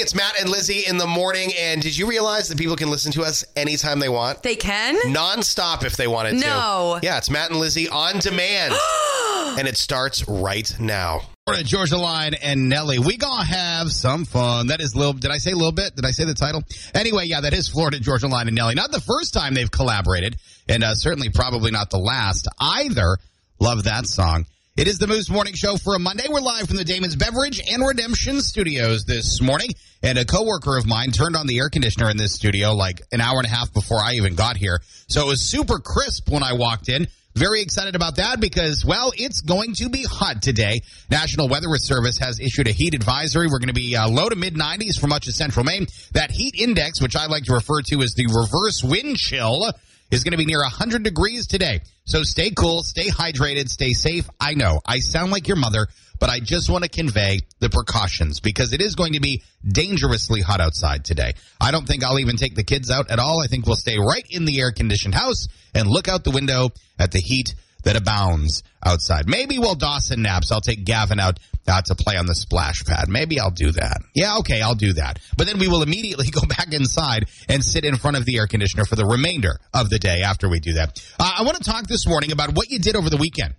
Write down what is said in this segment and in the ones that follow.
It's Matt and Lizzie in the morning. And did you realize that people can listen to us anytime they want? They can? Non-stop if they wanted to. No. Yeah, it's Matt and Lizzie on demand. and it starts right now. Florida Georgia Line and Nelly. We gonna have some fun. That is little. Did I say a little bit? Did I say the title? Anyway, yeah, that is Florida Georgia Line and Nelly. Not the first time they've collaborated, and uh, certainly probably not the last either. Love that song. It is the Moose Morning Show for a Monday. We're live from the Damon's Beverage and Redemption Studios this morning. And a coworker of mine turned on the air conditioner in this studio like an hour and a half before I even got here. So it was super crisp when I walked in. Very excited about that because, well, it's going to be hot today. National Weather Service has issued a heat advisory. We're going to be uh, low to mid 90s for much of central Maine. That heat index, which I like to refer to as the reverse wind chill, is going to be near 100 degrees today. So stay cool, stay hydrated, stay safe. I know I sound like your mother, but I just want to convey the precautions because it is going to be dangerously hot outside today. I don't think I'll even take the kids out at all. I think we'll stay right in the air conditioned house and look out the window at the heat that abounds outside. Maybe while Dawson naps, I'll take Gavin out uh, to play on the splash pad. Maybe I'll do that. Yeah, okay, I'll do that. But then we will immediately go back inside and sit in front of the air conditioner for the remainder of the day after we do that. Uh, I want to talk this morning about what you did over the weekend.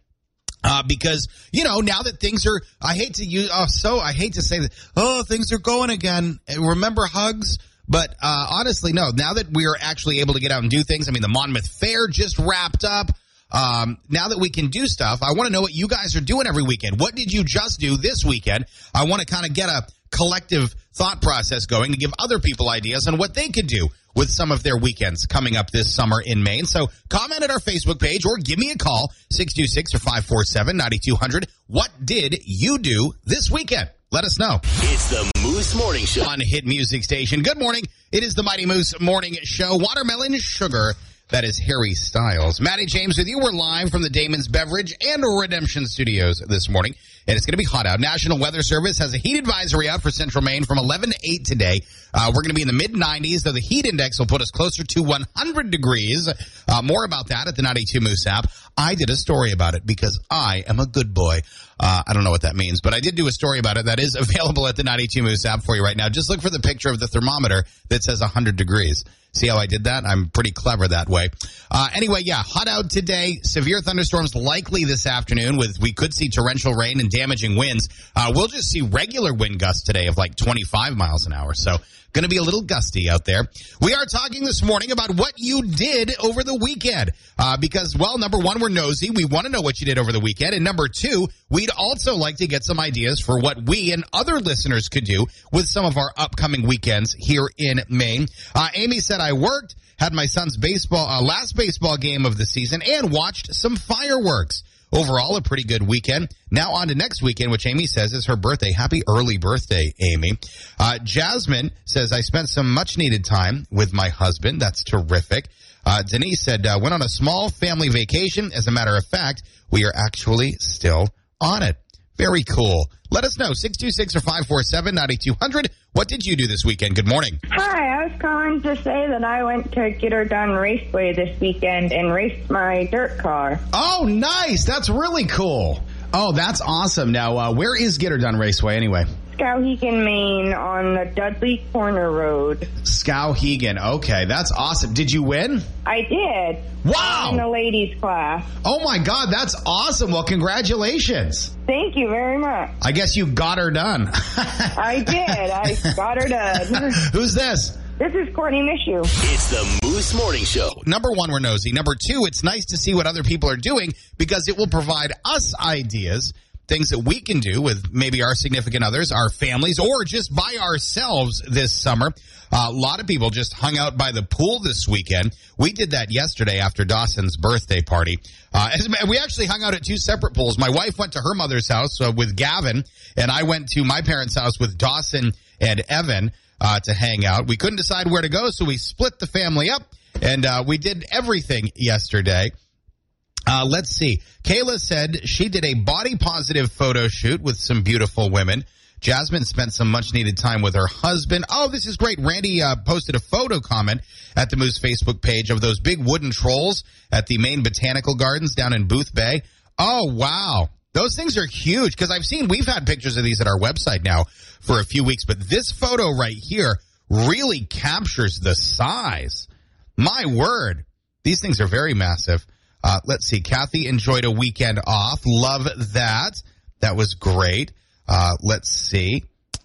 Uh, because you know now that things are, I hate to use. Oh, so I hate to say that. Oh, things are going again. Remember hugs? But uh, honestly, no. Now that we are actually able to get out and do things, I mean, the Monmouth Fair just wrapped up. Um, now that we can do stuff, I want to know what you guys are doing every weekend. What did you just do this weekend? I want to kind of get a collective thought process going to give other people ideas on what they could do with some of their weekends coming up this summer in Maine. So comment at our Facebook page or give me a call, 626 or 547 9200. What did you do this weekend? Let us know. It's the Moose Morning Show. On Hit Music Station. Good morning. It is the Mighty Moose Morning Show. Watermelon Sugar. That is Harry Styles. Maddie James with you. We're live from the Damon's Beverage and Redemption Studios this morning. And it's going to be hot out. National Weather Service has a heat advisory out for central Maine from 11 to 8 today. Uh, we're going to be in the mid 90s, though the heat index will put us closer to 100 degrees. Uh, more about that at the 92 Moose app. I did a story about it because I am a good boy. Uh, I don't know what that means, but I did do a story about it that is available at the 92 Moose app for you right now. Just look for the picture of the thermometer that says 100 degrees. See how I did that? I'm pretty clever that way. Uh, anyway, yeah, hot out today. Severe thunderstorms likely this afternoon. With we could see torrential rain and damaging winds. Uh, we'll just see regular wind gusts today of like 25 miles an hour. So going to be a little gusty out there. We are talking this morning about what you did over the weekend. Uh, because, well, number one, we're nosy. We want to know what you did over the weekend. And number two, we'd also like to get some ideas for what we and other listeners could do with some of our upcoming weekends here in Maine. Uh, Amy said, I worked, had my son's baseball, uh, last baseball game of the season, and watched some fireworks. Overall, a pretty good weekend. Now on to next weekend, which Amy says is her birthday. Happy early birthday, Amy. Uh, Jasmine says, I spent some much needed time with my husband. That's terrific. Uh, Denise said, uh, went on a small family vacation. As a matter of fact, we are actually still on it. Very cool. Let us know, 626 or 547 9200. What did you do this weekend? Good morning. Hi, I was calling to say that I went to Get Her Done Raceway this weekend and raced my dirt car. Oh, nice. That's really cool. Oh, that's awesome. Now, uh, where is Get Her Done Raceway anyway? Skowhegan, Maine on the Dudley Corner Road. Skowhegan. Okay, that's awesome. Did you win? I did. Wow. In the ladies class. Oh my God, that's awesome. Well, congratulations. Thank you very much. I guess you got her done. I did. I got her done. Who's this? This is Courtney Mishu. It's the Moose Morning Show. Number one, we're nosy. Number two, it's nice to see what other people are doing because it will provide us ideas, things that we can do with maybe our significant others, our families, or just by ourselves this summer. Uh, a lot of people just hung out by the pool this weekend. We did that yesterday after Dawson's birthday party. Uh, we actually hung out at two separate pools. My wife went to her mother's house uh, with Gavin, and I went to my parents' house with Dawson and Evan uh, to hang out. We couldn't decide where to go, so we split the family up, and uh, we did everything yesterday. Uh, let's see. Kayla said she did a body positive photo shoot with some beautiful women. Jasmine spent some much needed time with her husband. Oh, this is great. Randy uh, posted a photo comment at the Moose Facebook page of those big wooden trolls at the Maine Botanical Gardens down in Boothbay. Oh, wow. Those things are huge because I've seen, we've had pictures of these at our website now for a few weeks, but this photo right here really captures the size. My word. These things are very massive. Uh, let's see. Kathy enjoyed a weekend off. Love that. That was great. Uh, let's see.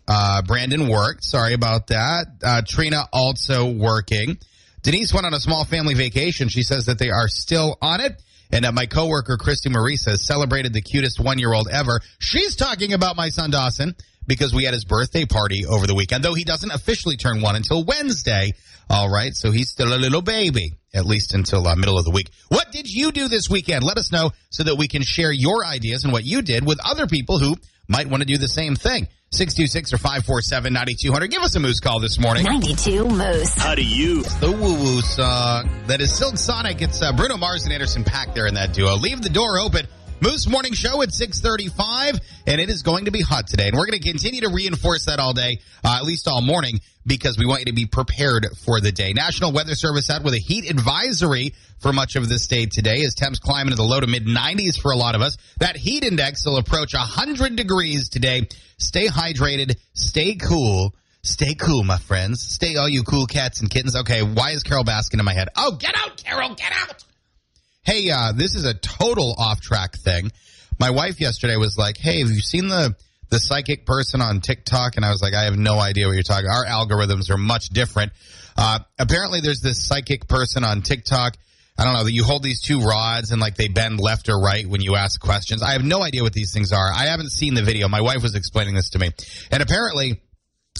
Uh, Brandon worked. Sorry about that. Uh, Trina also working. Denise went on a small family vacation. She says that they are still on it. And uh, my coworker, Christy Marie, says celebrated the cutest one year old ever. She's talking about my son Dawson because we had his birthday party over the weekend, though he doesn't officially turn one until Wednesday. All right. So he's still a little baby, at least until uh, middle of the week. What did you do this weekend? Let us know so that we can share your ideas and what you did with other people who might want to do the same thing. 626 or 547 9200. Give us a moose call this morning. 92 Moose. How do you? The woo woo song. That is Silk Sonic. It's uh, Bruno Mars and Anderson .Paak there in that duo. Leave the door open. Moose Morning Show at 635, and it is going to be hot today. And we're going to continue to reinforce that all day, uh, at least all morning, because we want you to be prepared for the day. National Weather Service out with a heat advisory for much of the state today as temps climb into the low to mid 90s for a lot of us. That heat index will approach 100 degrees today. Stay hydrated, stay cool. Stay cool, my friends. Stay all you cool cats and kittens. Okay, why is Carole Baskin in my head? Oh, get out, Carole, get out! Hey, uh, this is a total off track thing. My wife yesterday was like, "Hey, have you seen the the psychic person on TikTok?" And I was like, "I have no idea what you're talking. About. Our algorithms are much different." Uh, apparently, there's this psychic person on TikTok. I don't know that you hold these two rods and like they bend left or right when you ask questions. I have no idea what these things are. I haven't seen the video. My wife was explaining this to me, and apparently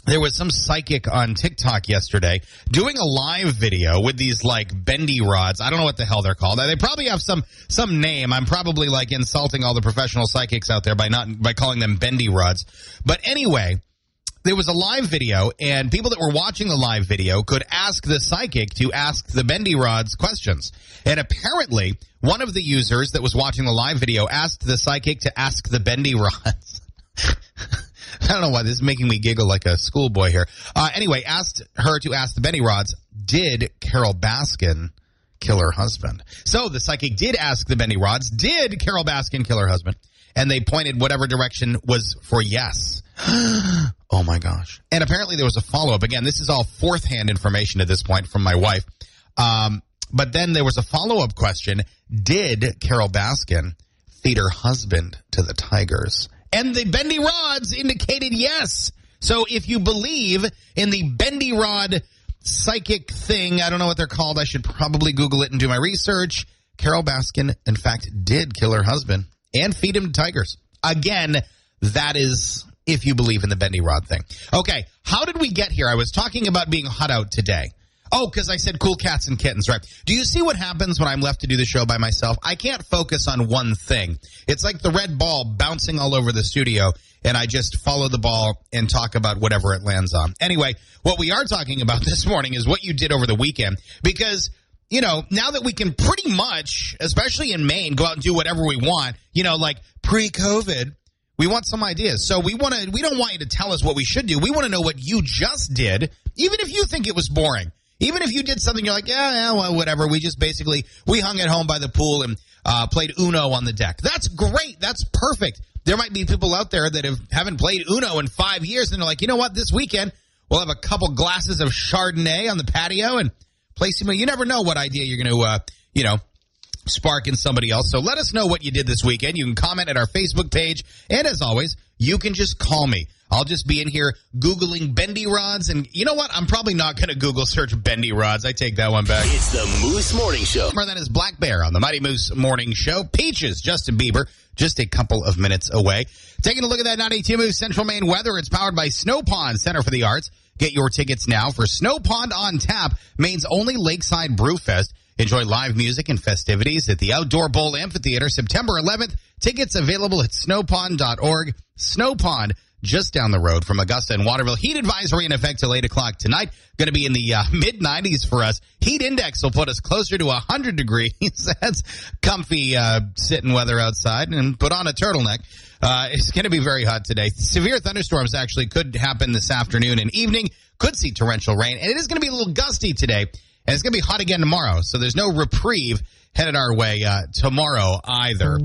there was some psychic on TikTok yesterday doing a live video with these like bendy rods. I don't know what the hell they're called. They probably have some some name. I'm probably like insulting all the professional psychics out there by not by calling them bendy rods. But anyway, there was a live video and people that were watching the live video could ask the psychic to ask the bendy rods questions. And apparently, one of the users that was watching the live video asked the psychic to ask the bendy rods. I don't know why this is making me giggle like a schoolboy here. Uh, anyway, asked her to ask the Benny Rods, did Carole Baskin kill her husband? So the psychic did ask the Benny Rods, did Carole Baskin kill her husband? And they pointed whatever direction was for yes. oh my gosh. And apparently there was a follow up. Again, this is all fourth hand information at this point from my wife. Um, but then there was a follow up question Did Carole Baskin feed her husband to the tigers? And the bendy rods indicated yes. So if you believe in the bendy rod psychic thing, I don't know what they're called. I should probably Google it and do my research. Carole Baskin, in fact, did kill her husband and feed him to tigers. Again, that is if you believe in the bendy rod thing. Okay, how did we get here? I was talking about being hot out today. Oh, because I said cool cats and kittens, right? Do you see what happens when I'm left to do the show by myself? I can't focus on one thing. It's like the red ball bouncing all over the studio, and I just follow the ball and talk about whatever it lands on. Anyway, what we are talking about this morning is what you did over the weekend, because you know, now that we can pretty much, especially in Maine, go out and do whatever we want, you know, like pre COVID, we want some ideas. So we want to, we don't want you to tell us what we should do. We want to know what you just did, even if you think it was boring. Even if you did something, you're like, yeah, yeah, well, whatever. We just basically, we hung at home by the pool and uh, played Uno on the deck. That's great. That's perfect. There might be people out there that have, haven't played Uno in five years and they're like, you know what, this weekend we'll have a couple glasses of Chardonnay on the patio and play some. You never know what idea you're going to, uh, you know, spark in somebody else. So let us know what you did this weekend. You can comment at our Facebook page. And as always, you can just call me. I'll just be in here Googling bendy rods. And you know what? I'm probably not going to Google search bendy rods. I take that one back. It's the Moose Morning Show. Than is Black Bear on the Mighty Moose Morning Show. Peaches, Justin Bieber, just a couple of minutes away. Taking a look at that 92 Moose Central Maine weather. It's powered by Snow Pond Center for the Arts. Get your tickets now for Snow Pond on Tap, Maine's only lakeside brew fest. Enjoy live music and festivities at the Outdoor Bowl Amphitheater September 11th. Tickets available at snowpond.org. Snow Pond, just down the road from Augusta and Waterville. Heat advisory in effect till 8 o'clock tonight. Going to be in the uh, mid 90s for us. Heat index will put us closer to 100 degrees. That's comfy uh, sitting weather outside and put on a turtleneck. Uh, it's going to be very hot today. Severe thunderstorms actually could happen this afternoon and evening. Could see torrential rain. And it is going to be a little gusty today. And it's going to be hot again tomorrow. So there's no reprieve headed our way uh, tomorrow either.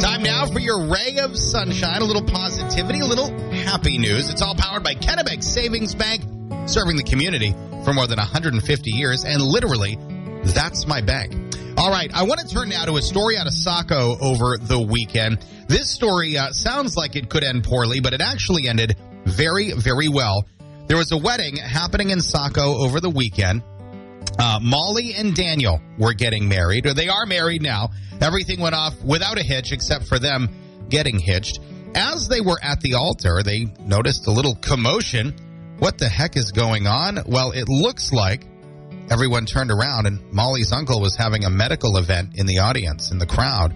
Time now for your ray of sunshine, a little positivity, a little happy news. It's all powered by Kennebec Savings Bank, serving the community for more than 150 years, and literally, that's my bank. All right, I want to turn now to a story out of Saco over the weekend. This story uh, sounds like it could end poorly, but it actually ended very, very well. There was a wedding happening in Saco over the weekend. Uh, Molly and Daniel were getting married, or they are married now. Everything went off without a hitch except for them getting hitched. As they were at the altar, they noticed a little commotion. What the heck is going on? Well, it looks like everyone turned around and Molly's uncle was having a medical event in the audience, in the crowd.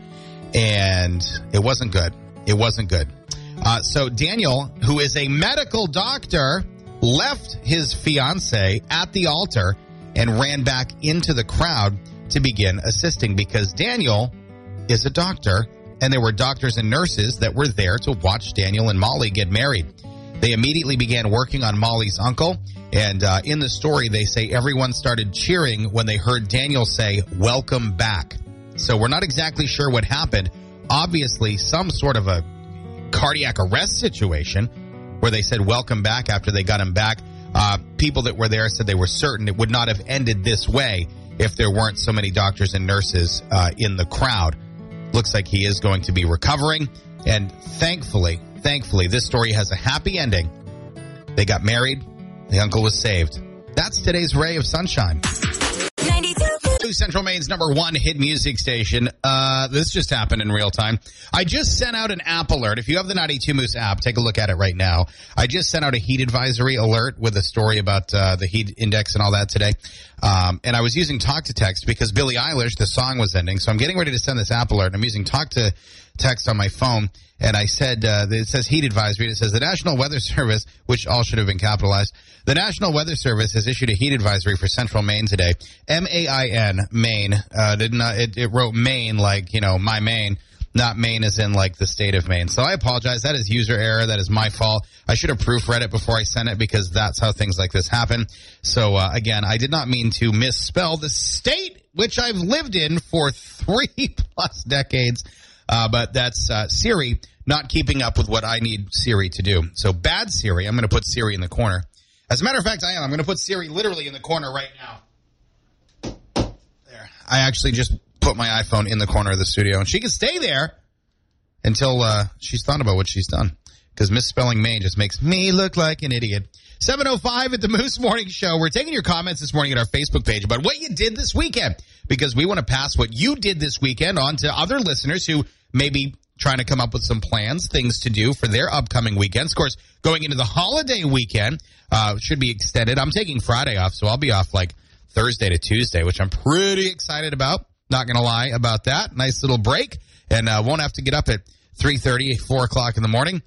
And it wasn't good. It wasn't good. Uh, so Daniel, who is a medical doctor, left his fiance at the altar and ran back into the crowd to begin assisting because Daniel is a doctor and there were doctors and nurses that were there to watch Daniel and Molly get married. They immediately began working on Molly's uncle. And uh, in the story, they say everyone started cheering when they heard Daniel say, Welcome back. So we're not exactly sure what happened. Obviously, some sort of a cardiac arrest situation where they said, Welcome back after they got him back. Uh, people that were there said they were certain it would not have ended this way if there weren't so many doctors and nurses uh, in the crowd. Looks like he is going to be recovering. And thankfully, thankfully, this story has a happy ending. They got married. The uncle was saved. That's today's ray of sunshine. Central Maine's number one hit music station. Uh, this just happened in real time. I just sent out an app alert. If you have the 92 Moose app, take a look at it right now. I just sent out a heat advisory alert with a story about uh, the heat index and all that today. Um, and I was using talk to text because Billie Eilish, the song was ending. So I'm getting ready to send this app alert. I'm using talk to text on my phone. And I said, uh, it says heat advisory. It says the National Weather Service, which all should have been capitalized. The National Weather Service has issued a heat advisory for central Maine today. M-A-I-N, Maine. Uh, did not, it, it wrote Maine like, you know, my Maine not Maine as in like the state of Maine. So I apologize. That is user error. That is my fault. I should have proofread it before I sent it because that's how things like this happen. So uh, again, I did not mean to misspell the state which I've lived in for three plus decades. Uh, but that's uh, Siri not keeping up with what I need Siri to do. So bad Siri. I'm going to put Siri in the corner. As a matter of fact, I am. I'm going to put Siri literally in the corner right now. There. I actually just put my iPhone in the corner of the studio, and she can stay there until uh, she's thought about what she's done. Because misspelling Maine just makes me look like an idiot. 705 at the Moose Morning Show. We're taking your comments this morning at our Facebook page about what you did this weekend because we want to pass what you did this weekend on to other listeners who may be trying to come up with some plans, things to do for their upcoming weekends. Of course, going into the holiday weekend uh, should be extended. I'm taking Friday off, so I'll be off like Thursday to Tuesday, which I'm pretty excited about. Not going to lie about that. Nice little break, and uh, won't have to get up at 3.30, 4 o'clock in the morning.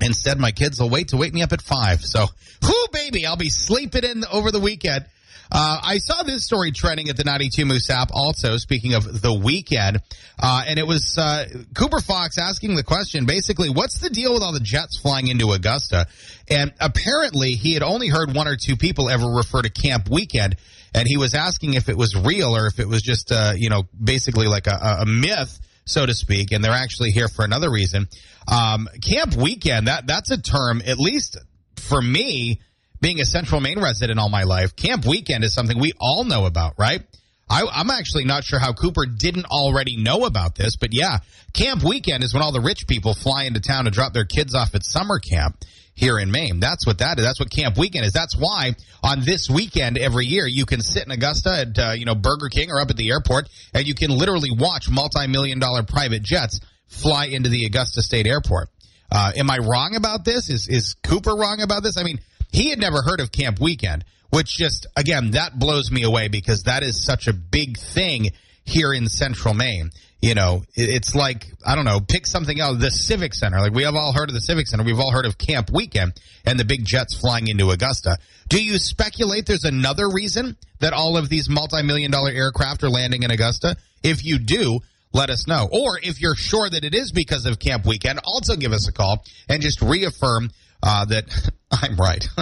Instead, my kids will wait to wake me up at 5. So, whoo, baby, I'll be sleeping in over the weekend. Uh, I saw this story trending at the 92 Moose app also, speaking of the weekend. Uh, and it was uh, Cooper Fox asking the question basically, what's the deal with all the jets flying into Augusta? And apparently, he had only heard one or two people ever refer to Camp Weekend. And he was asking if it was real or if it was just, uh, you know, basically like a, a myth so to speak, and they're actually here for another reason. Um, camp weekend, that that's a term, at least for me, being a Central Maine resident all my life, camp weekend is something we all know about, right? I, I'm actually not sure how Cooper didn't already know about this, but yeah, camp weekend is when all the rich people fly into town to drop their kids off at summer camp here in Maine. That's what that is. That's what Camp Weekend is. That's why on this weekend every year you can sit in Augusta at uh, you know Burger King or up at the airport, and you can literally watch multi-million dollar private jets fly into the Augusta State Airport. Uh, am I wrong about this? Is is Cooper wrong about this? I mean, he had never heard of Camp Weekend, which just again that blows me away because that is such a big thing here in Central Maine you know, it's like, I don't know, pick something else. The Civic Center. Like, we have all heard of the Civic Center. We've all heard of Camp Weekend and the big jets flying into Augusta. Do you speculate there's another reason that all of these multi million dollar aircraft are landing in Augusta? If you do, let us know. Or if you're sure that it is because of Camp Weekend, also give us a call and just reaffirm uh, that I'm right.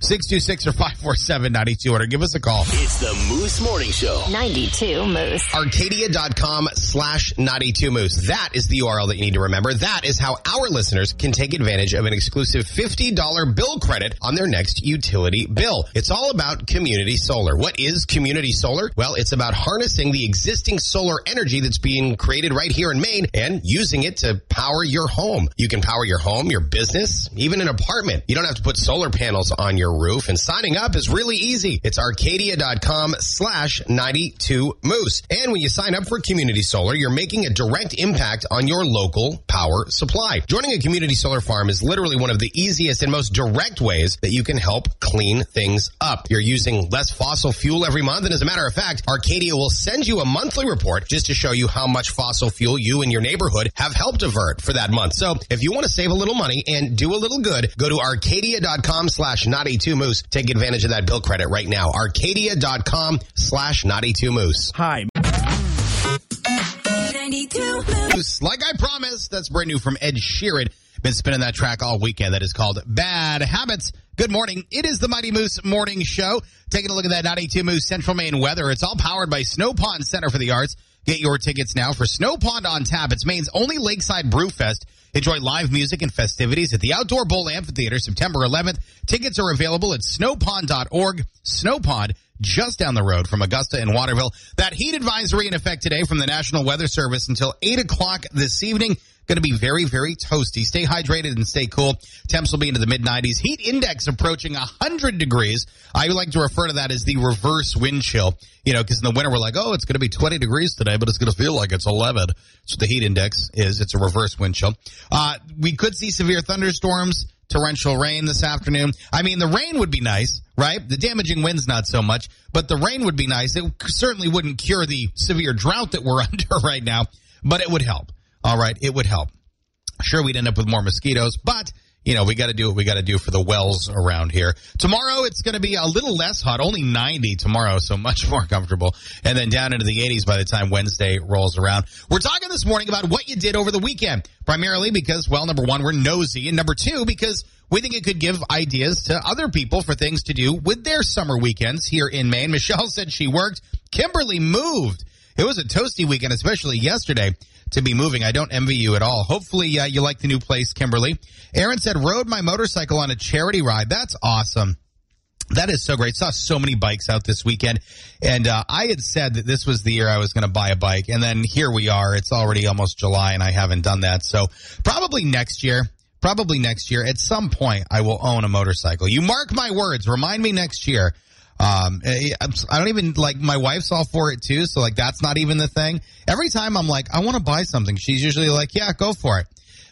626 or 547 9200. Give us a call. It's the Moose Morning Show. 92 Moose. Arcadia.com slash 92 Moose. That is the URL that you need to remember. That is how our listeners can take advantage of an exclusive $50 bill credit on their next utility bill. It's all about community solar. What is community solar? Well, it's about harnessing the existing solar energy that's being created right here in Maine and using it to power your home. You can power your home, your business, even an apartment. You don't have to put solar panels on your roof and signing up is really easy. It's arcadia.com slash 92 moose. And when you sign up for community solar, you're making a direct impact on your local power supply. Joining a community solar farm is literally one of the easiest and most direct ways that you can help clean things up. You're using less fossil fuel every month. And as a matter of fact, Arcadia will send you a monthly report just to show you how much fossil fuel you and your neighborhood have helped avert for that month. So if you want to save a little money and do a little good, go to arcadia.com slash 92 moose. Take advantage of that bill credit right now. Arcadia.com slash 92 moose. Hi. Like I promised, that's brand new from Ed Sheeran. Been spinning that track all weekend. That is called Bad Habits. Good morning. It is the Mighty Moose Morning Show. Taking a look at that 92 Moose Central Maine weather. It's all powered by Snow Pond Center for the Arts. Get your tickets now for Snow Pond on tap. It's Maine's only lakeside brew fest. Enjoy live music and festivities at the Outdoor Bowl Amphitheater September 11th. Tickets are available at snowpond.org. Snow Pond, just down the road from Augusta and Waterville. That heat advisory in effect today from the National Weather Service until 8 o'clock this evening. Going to be very, very toasty. Stay hydrated and stay cool. Temps will be into the mid 90s. Heat index approaching 100 degrees. I like to refer to that as the reverse wind chill. You know, because in the winter we're like, oh, it's going to be 20 degrees today, but it's going to feel like it's 11. That's what the heat index is. It's a reverse wind chill. Uh, we could see severe thunderstorms, torrential rain this afternoon. I mean, the rain would be nice, right? The damaging winds not so much, but the rain would be nice. It certainly wouldn't cure the severe drought that we're under right now, but it would help. All right, it would help. Sure, we'd end up with more mosquitoes, but you know, we got to do what we got to do for the wells around here. Tomorrow, it's going to be a little less hot, only 90 tomorrow, so much more comfortable. And then down into the 80s by the time Wednesday rolls around. We're talking this morning about what you did over the weekend, primarily because, well, number one, we're nosy, and number two, because we think it could give ideas to other people for things to do with their summer weekends here in Maine. Michelle said she worked. Kimberly moved. It was a toasty weekend, especially yesterday to be moving. I don't envy you at all. Hopefully, uh, you like the new place, Kimberly. Aaron said, rode my motorcycle on a charity ride. That's awesome. That is so great. Saw so many bikes out this weekend. And uh, I had said that this was the year I was going to buy a bike. And then here we are. It's already almost July and I haven't done that. So probably next year. Probably next year. At some point, I will own a motorcycle. You mark my words. Remind me next year. Um, I don't even like my wife's all for it too. So like that's not even the thing. Every time I'm like, I want to buy something. She's usually like, yeah, go for it.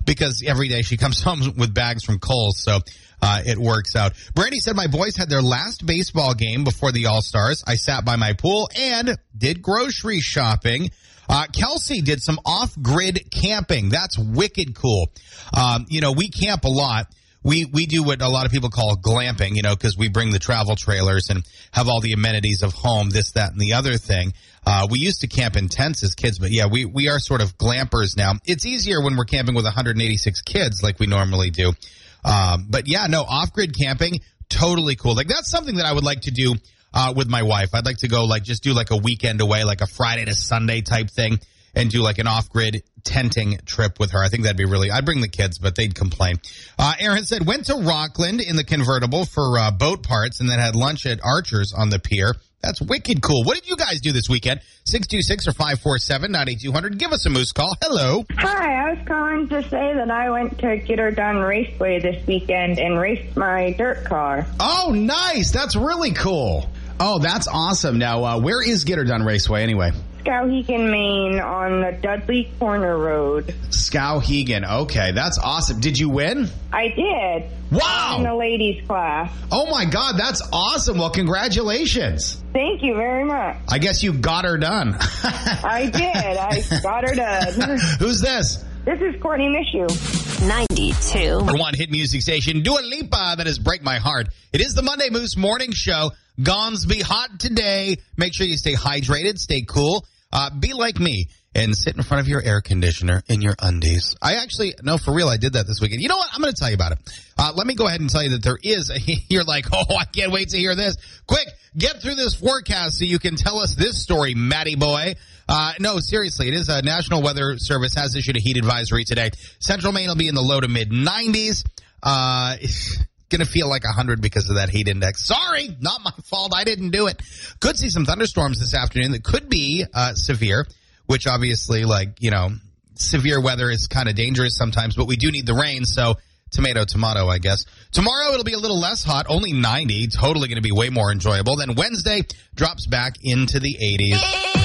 Because every day she comes home with bags from Kohl's. So, uh, it works out. Brandy said my boys had their last baseball game before the All Stars. I sat by my pool and did grocery shopping. Uh, Kelsey did some off grid camping. That's wicked cool. Um, you know, we camp a lot we we do what a lot of people call glamping, you know, because we bring the travel trailers and have all the amenities of home, this, that, and the other thing. Uh, we used to camp in tents as kids, but yeah, we we are sort of glampers now. It's easier when we're camping with 186 kids like we normally do. Um, but yeah, no, off grid camping, totally cool. Like that's something that I would like to do uh, with my wife. I'd like to go like just do like a weekend away, like a Friday to Sunday type thing and do like an off grid tenting trip with her. I think that'd be really, I'd bring the kids, but they'd complain. Uh, Aaron said, went to Rockland in the convertible for uh, boat parts and then had lunch at Archer's on the pier. That's wicked cool. What did you guys do this weekend? 626 or 547 9200. Give us a moose call. Hello. Hi, I was calling to say that I went to Get Her Done Raceway this weekend and raced my dirt car. Oh, nice. That's really cool. Oh, that's awesome. Now, uh, where is Get Her Done Raceway anyway? Skowhegan, Maine on the Dudley Corner Road. Skowhegan. Okay, that's awesome. Did you win? I did. Wow! In the ladies class. Oh my God, that's awesome. Well, congratulations. Thank you very much. I guess you got her done. I did. I got her done. Who's this? This is Courtney Mishu. 92 Number one hit music station, Dua Lipa. That is Break My Heart. It is the Monday Moose Morning Show. Gons be hot today. Make sure you stay hydrated, stay cool. Uh, be like me. and sit in front of your air conditioner in your undies. I actually, no, for real, I did that this weekend. You know what? I'm going to tell you about it. Uh, let me go ahead and tell you that there is, a, you're like, oh, I can't wait to hear this. Quick, get through this forecast so you can tell us this story, Matty boy. Uh, no, seriously, it is a National Weather Service has issued a heat advisory today. Central Maine will be in the low to mid 90s. Going to feel like 100 because of that heat index. Sorry, not my fault. I didn't do it. Could see some thunderstorms this afternoon that could be uh, severe, which obviously, like, you know, severe weather is kind of dangerous sometimes, but we do need the rain. So, tomato, tomato, I guess. Tomorrow it'll be a little less hot, only 90. Totally going to be way more enjoyable. Then Wednesday drops back into the 80s.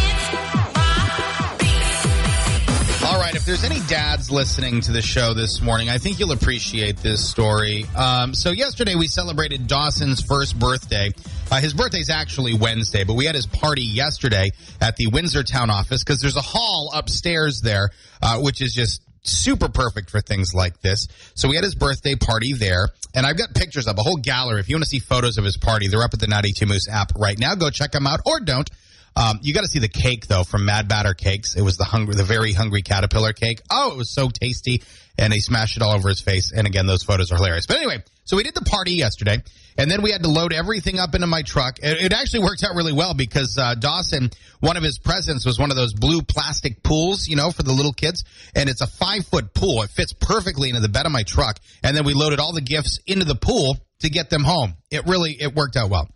Right, if there's any dads listening to the show this morning, I think you'll appreciate this story. Um, so yesterday we celebrated Dawson's first birthday. Uh, his birthday's actually Wednesday, but we had his party yesterday at the Windsor Town office because there's a hall upstairs there, uh, which is just super perfect for things like this. So we had his birthday party there, and I've got pictures of a whole gallery. If you want to see photos of his party, they're up at the 92 Moose app right now. Go check them out, or don't. Um, you got to see the cake though from Mad Batter Cakes. It was the hungry, the very hungry caterpillar cake. Oh, it was so tasty, and they smashed it all over his face. And again, those photos are hilarious. But anyway, so we did the party yesterday, and then we had to load everything up into my truck. It, it actually worked out really well because uh, Dawson, one of his presents was one of those blue plastic pools, you know, for the little kids, and it's a five foot pool. It fits perfectly into the bed of my truck, and then we loaded all the gifts into the pool to get them home. It really it worked out well.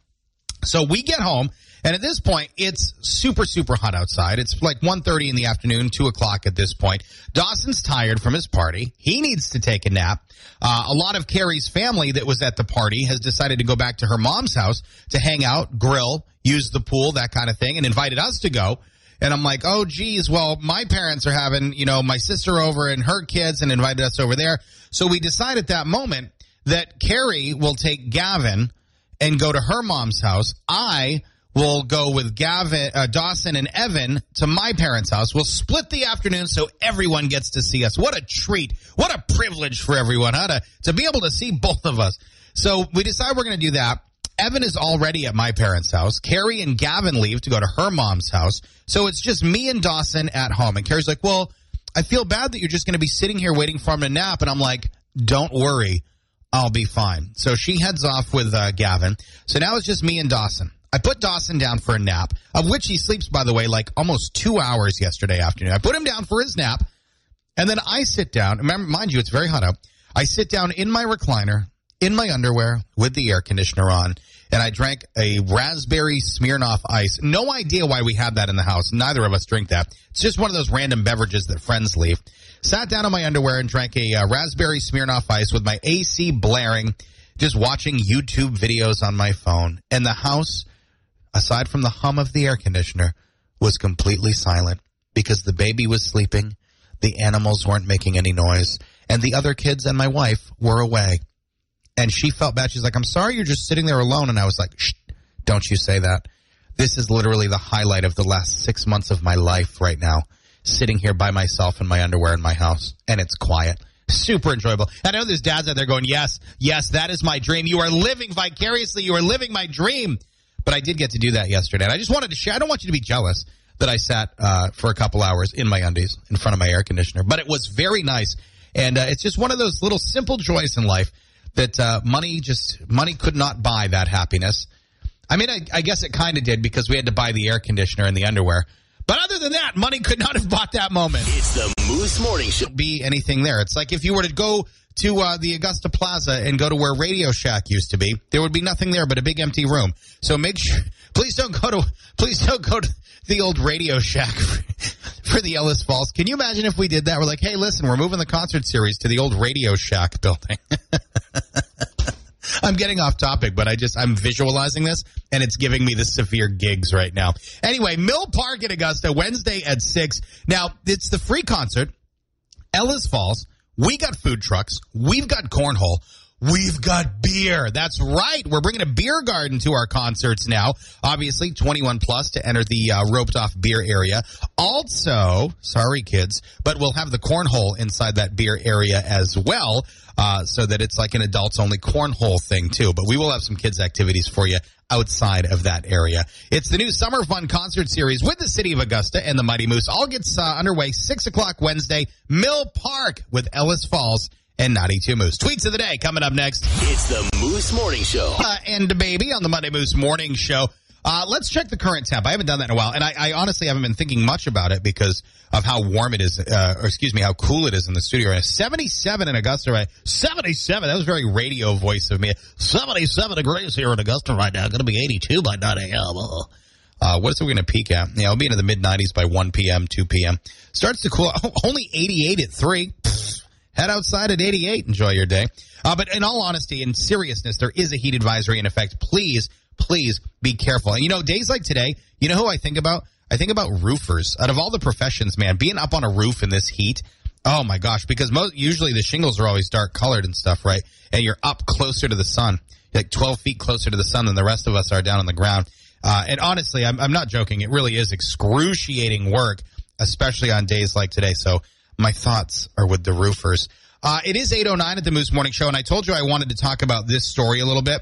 So we get home, and at this point, it's super, super hot outside. It's like 1.30 in the afternoon, 2 o'clock at this point. Dawson's tired from his party. He needs to take a nap. Uh, a lot of Carrie's family that was at the party has decided to go back to her mom's house to hang out, grill, use the pool, that kind of thing, and invited us to go. And I'm like, oh, geez, well, my parents are having, you know, my sister over and her kids and invited us over there. So we decide at that moment that Carrie will take Gavin and go to her mom's house. I will go with Gavin, uh, Dawson, and Evan to my parents' house. We'll split the afternoon so everyone gets to see us. What a treat! What a privilege for everyone, huh? To, to be able to see both of us. So we decide we're going to do that. Evan is already at my parents' house. Carrie and Gavin leave to go to her mom's house. So it's just me and Dawson at home. And Carrie's like, well, I feel bad that you're just going to be sitting here waiting for him to nap. And I'm like, don't worry. I'll be fine. So she heads off with uh, Gavin. So now it's just me and Dawson. I put Dawson down for a nap, of which he sleeps, by the way, like almost two hours yesterday afternoon. I put him down for his nap, and then I sit down. Remember, mind you, it's very hot out. I sit down in my recliner, in my underwear, with the air conditioner on, and I drank a raspberry Smirnoff ice. No idea why we had that in the house. Neither of us drink that. It's just one of those random beverages that friends leave. Sat down in my underwear and drank a uh, raspberry Smirnoff ice with my AC blaring, just watching YouTube videos on my phone. And the house, aside from the hum of the air conditioner, was completely silent because the baby was sleeping, the animals weren't making any noise, and the other kids and my wife were away. And she felt bad. She's like, I'm sorry you're just sitting there alone. And I was like, Shh, don't you say that. This is literally the highlight of the last six months of my life right now. Sitting here by myself in my underwear in my house. And it's quiet. Super enjoyable. I know there's dads out there going, yes, yes, that is my dream. You are living vicariously. You are living my dream. But I did get to do that yesterday. And I just wanted to share. I don't want you to be jealous that I sat uh, for a couple hours in my undies in front of my air conditioner. But it was very nice. And uh, it's just one of those little simple joys in life that uh, money just money could not buy that happiness. I mean, I, I guess it kind of did because we had to buy the air conditioner and the underwear. But other than that, money could not have bought that moment. It's the Moose Morning Show. Be anything there? It's like if you were to go to uh, the Augusta Plaza and go to where Radio Shack used to be, there would be nothing there but a big empty room. So make sure, please don't go to, please don't go to the old Radio Shack for, for the Ellis Falls. Can you imagine if we did that? We're like, hey, listen, we're moving the concert series to the old Radio Shack building. I'm getting off topic, but I just I'm visualizing this and it's giving me the severe gigs right now. Anyway, Mill Park in Augusta, Wednesday at six. Now it's the free concert. Ellis Falls. We got food trucks. We've got cornhole. We've got beer. That's right. We're bringing a beer garden to our concerts now. Obviously, 21 plus to enter the uh, roped off beer area. Also, sorry kids, but we'll have the cornhole inside that beer area as well, uh, so that it's like an adults only cornhole thing too. But we will have some kids activities for you outside of that area. It's the new Summer Fun concert series with the City of Augusta and the Mighty Moose. All gets uh, underway 6 o'clock Wednesday, Mill Park with Ellis Falls and 92 Moose. Tweets of the day coming up next. It's the Moose Morning Show. Uh, and baby on the Monday Moose Morning Show. Uh, let's check the current temp. I haven't done that in a while, and I, I honestly haven't been thinking much about it because of how warm it is, uh, or excuse me, how cool it is in the studio right now. 77 in Augusta, right? 77. That was very radio voice of me. 77 degrees here in Augusta right now. Going to be 82 by 9 a.m. Oh. Uh, what is it we're going to peak at? Yeah, it'll be into the mid 90s by 1 p.m., 2 p.m. Starts to cool. Only 88 at 3. Pfft. Head outside at 88. Enjoy your day. Uh, but in all honesty and seriousness, there is a heat advisory in effect. Please, please be careful. And you know, days like today, you know who I think about? I think about roofers. Out of all the professions, man, being up on a roof in this heat, oh my gosh, because most, usually the shingles are always dark colored and stuff, right? And you're up closer to the sun, like 12 feet closer to the sun than the rest of us are down on the ground. Uh, and honestly, I'm, I'm not joking. It really is excruciating work, especially on days like today. So my thoughts are with the roofers. Uh, it is 809 at the Moose Morning Show, and I told you I wanted to talk about this story a little bit.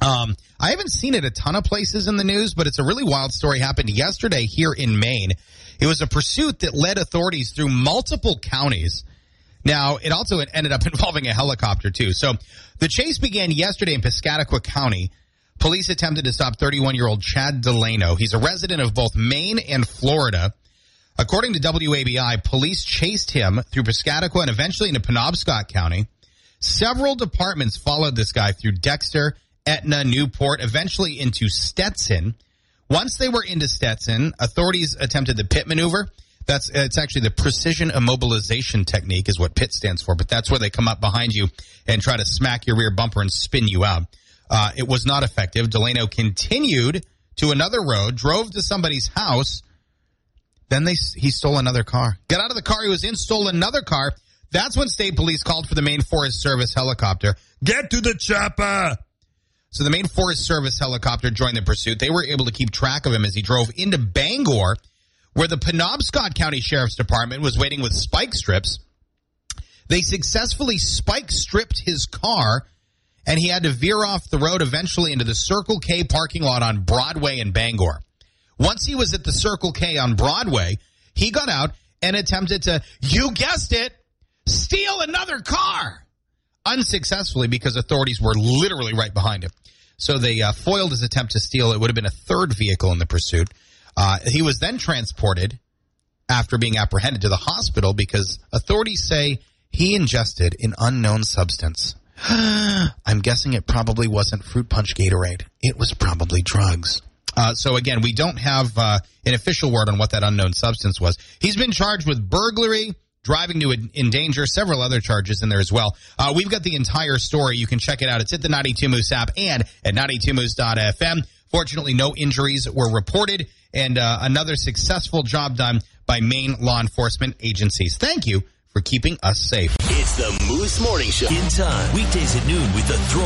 Um, I haven't seen it a ton of places in the news, but it's a really wild story happened yesterday here in Maine. It was a pursuit that led authorities through multiple counties. Now, it also ended up involving a helicopter too. So the chase began yesterday in Piscataquis County. Police attempted to stop 31 year old Chad Delano. He's a resident of both Maine and Florida. According to WABI, police chased him through Piscataquis and eventually into Penobscot County. Several departments followed this guy through Dexter, Etna, Newport, eventually into Stetson. Once they were into Stetson, authorities attempted the pit maneuver. That's it's actually the precision immobilization technique is what PIT stands for, but that's where they come up behind you and try to smack your rear bumper and spin you out. Uh, it was not effective. Delano continued to another road, drove to somebody's house. Then they he stole another car. Got out of the car he was in, stole another car. That's when state police called for the Maine Forest Service helicopter. Get to the chopper. So the Maine Forest Service helicopter joined the pursuit. They were able to keep track of him as he drove into Bangor, where the Penobscot County Sheriff's Department was waiting with spike strips. They successfully spike stripped his car, and he had to veer off the road eventually into the Circle K parking lot on Broadway in Bangor. Once he was at the Circle K on Broadway, he got out and attempted to, you guessed it, steal another car. Unsuccessfully because authorities were literally right behind him. So they uh, foiled his attempt to steal. It would have been a third vehicle in the pursuit. Uh, he was then transported after being apprehended to the hospital because authorities say he ingested an unknown substance. I'm guessing it probably wasn't fruit punch Gatorade. It was probably drugs. Uh, so again, we don't have uh, an official word on what that unknown substance was. He's been charged with burglary, driving to endanger, several other charges in there as well. Uh, we've got the entire story. You can check it out. It's at the 92 Moose app and at 92moose.fm. Fortunately, no injuries were reported, and uh, another successful job done by Maine law enforcement agencies. Thank you for keeping us safe. It's the Moose Morning Show. In time, weekdays at noon with the Throw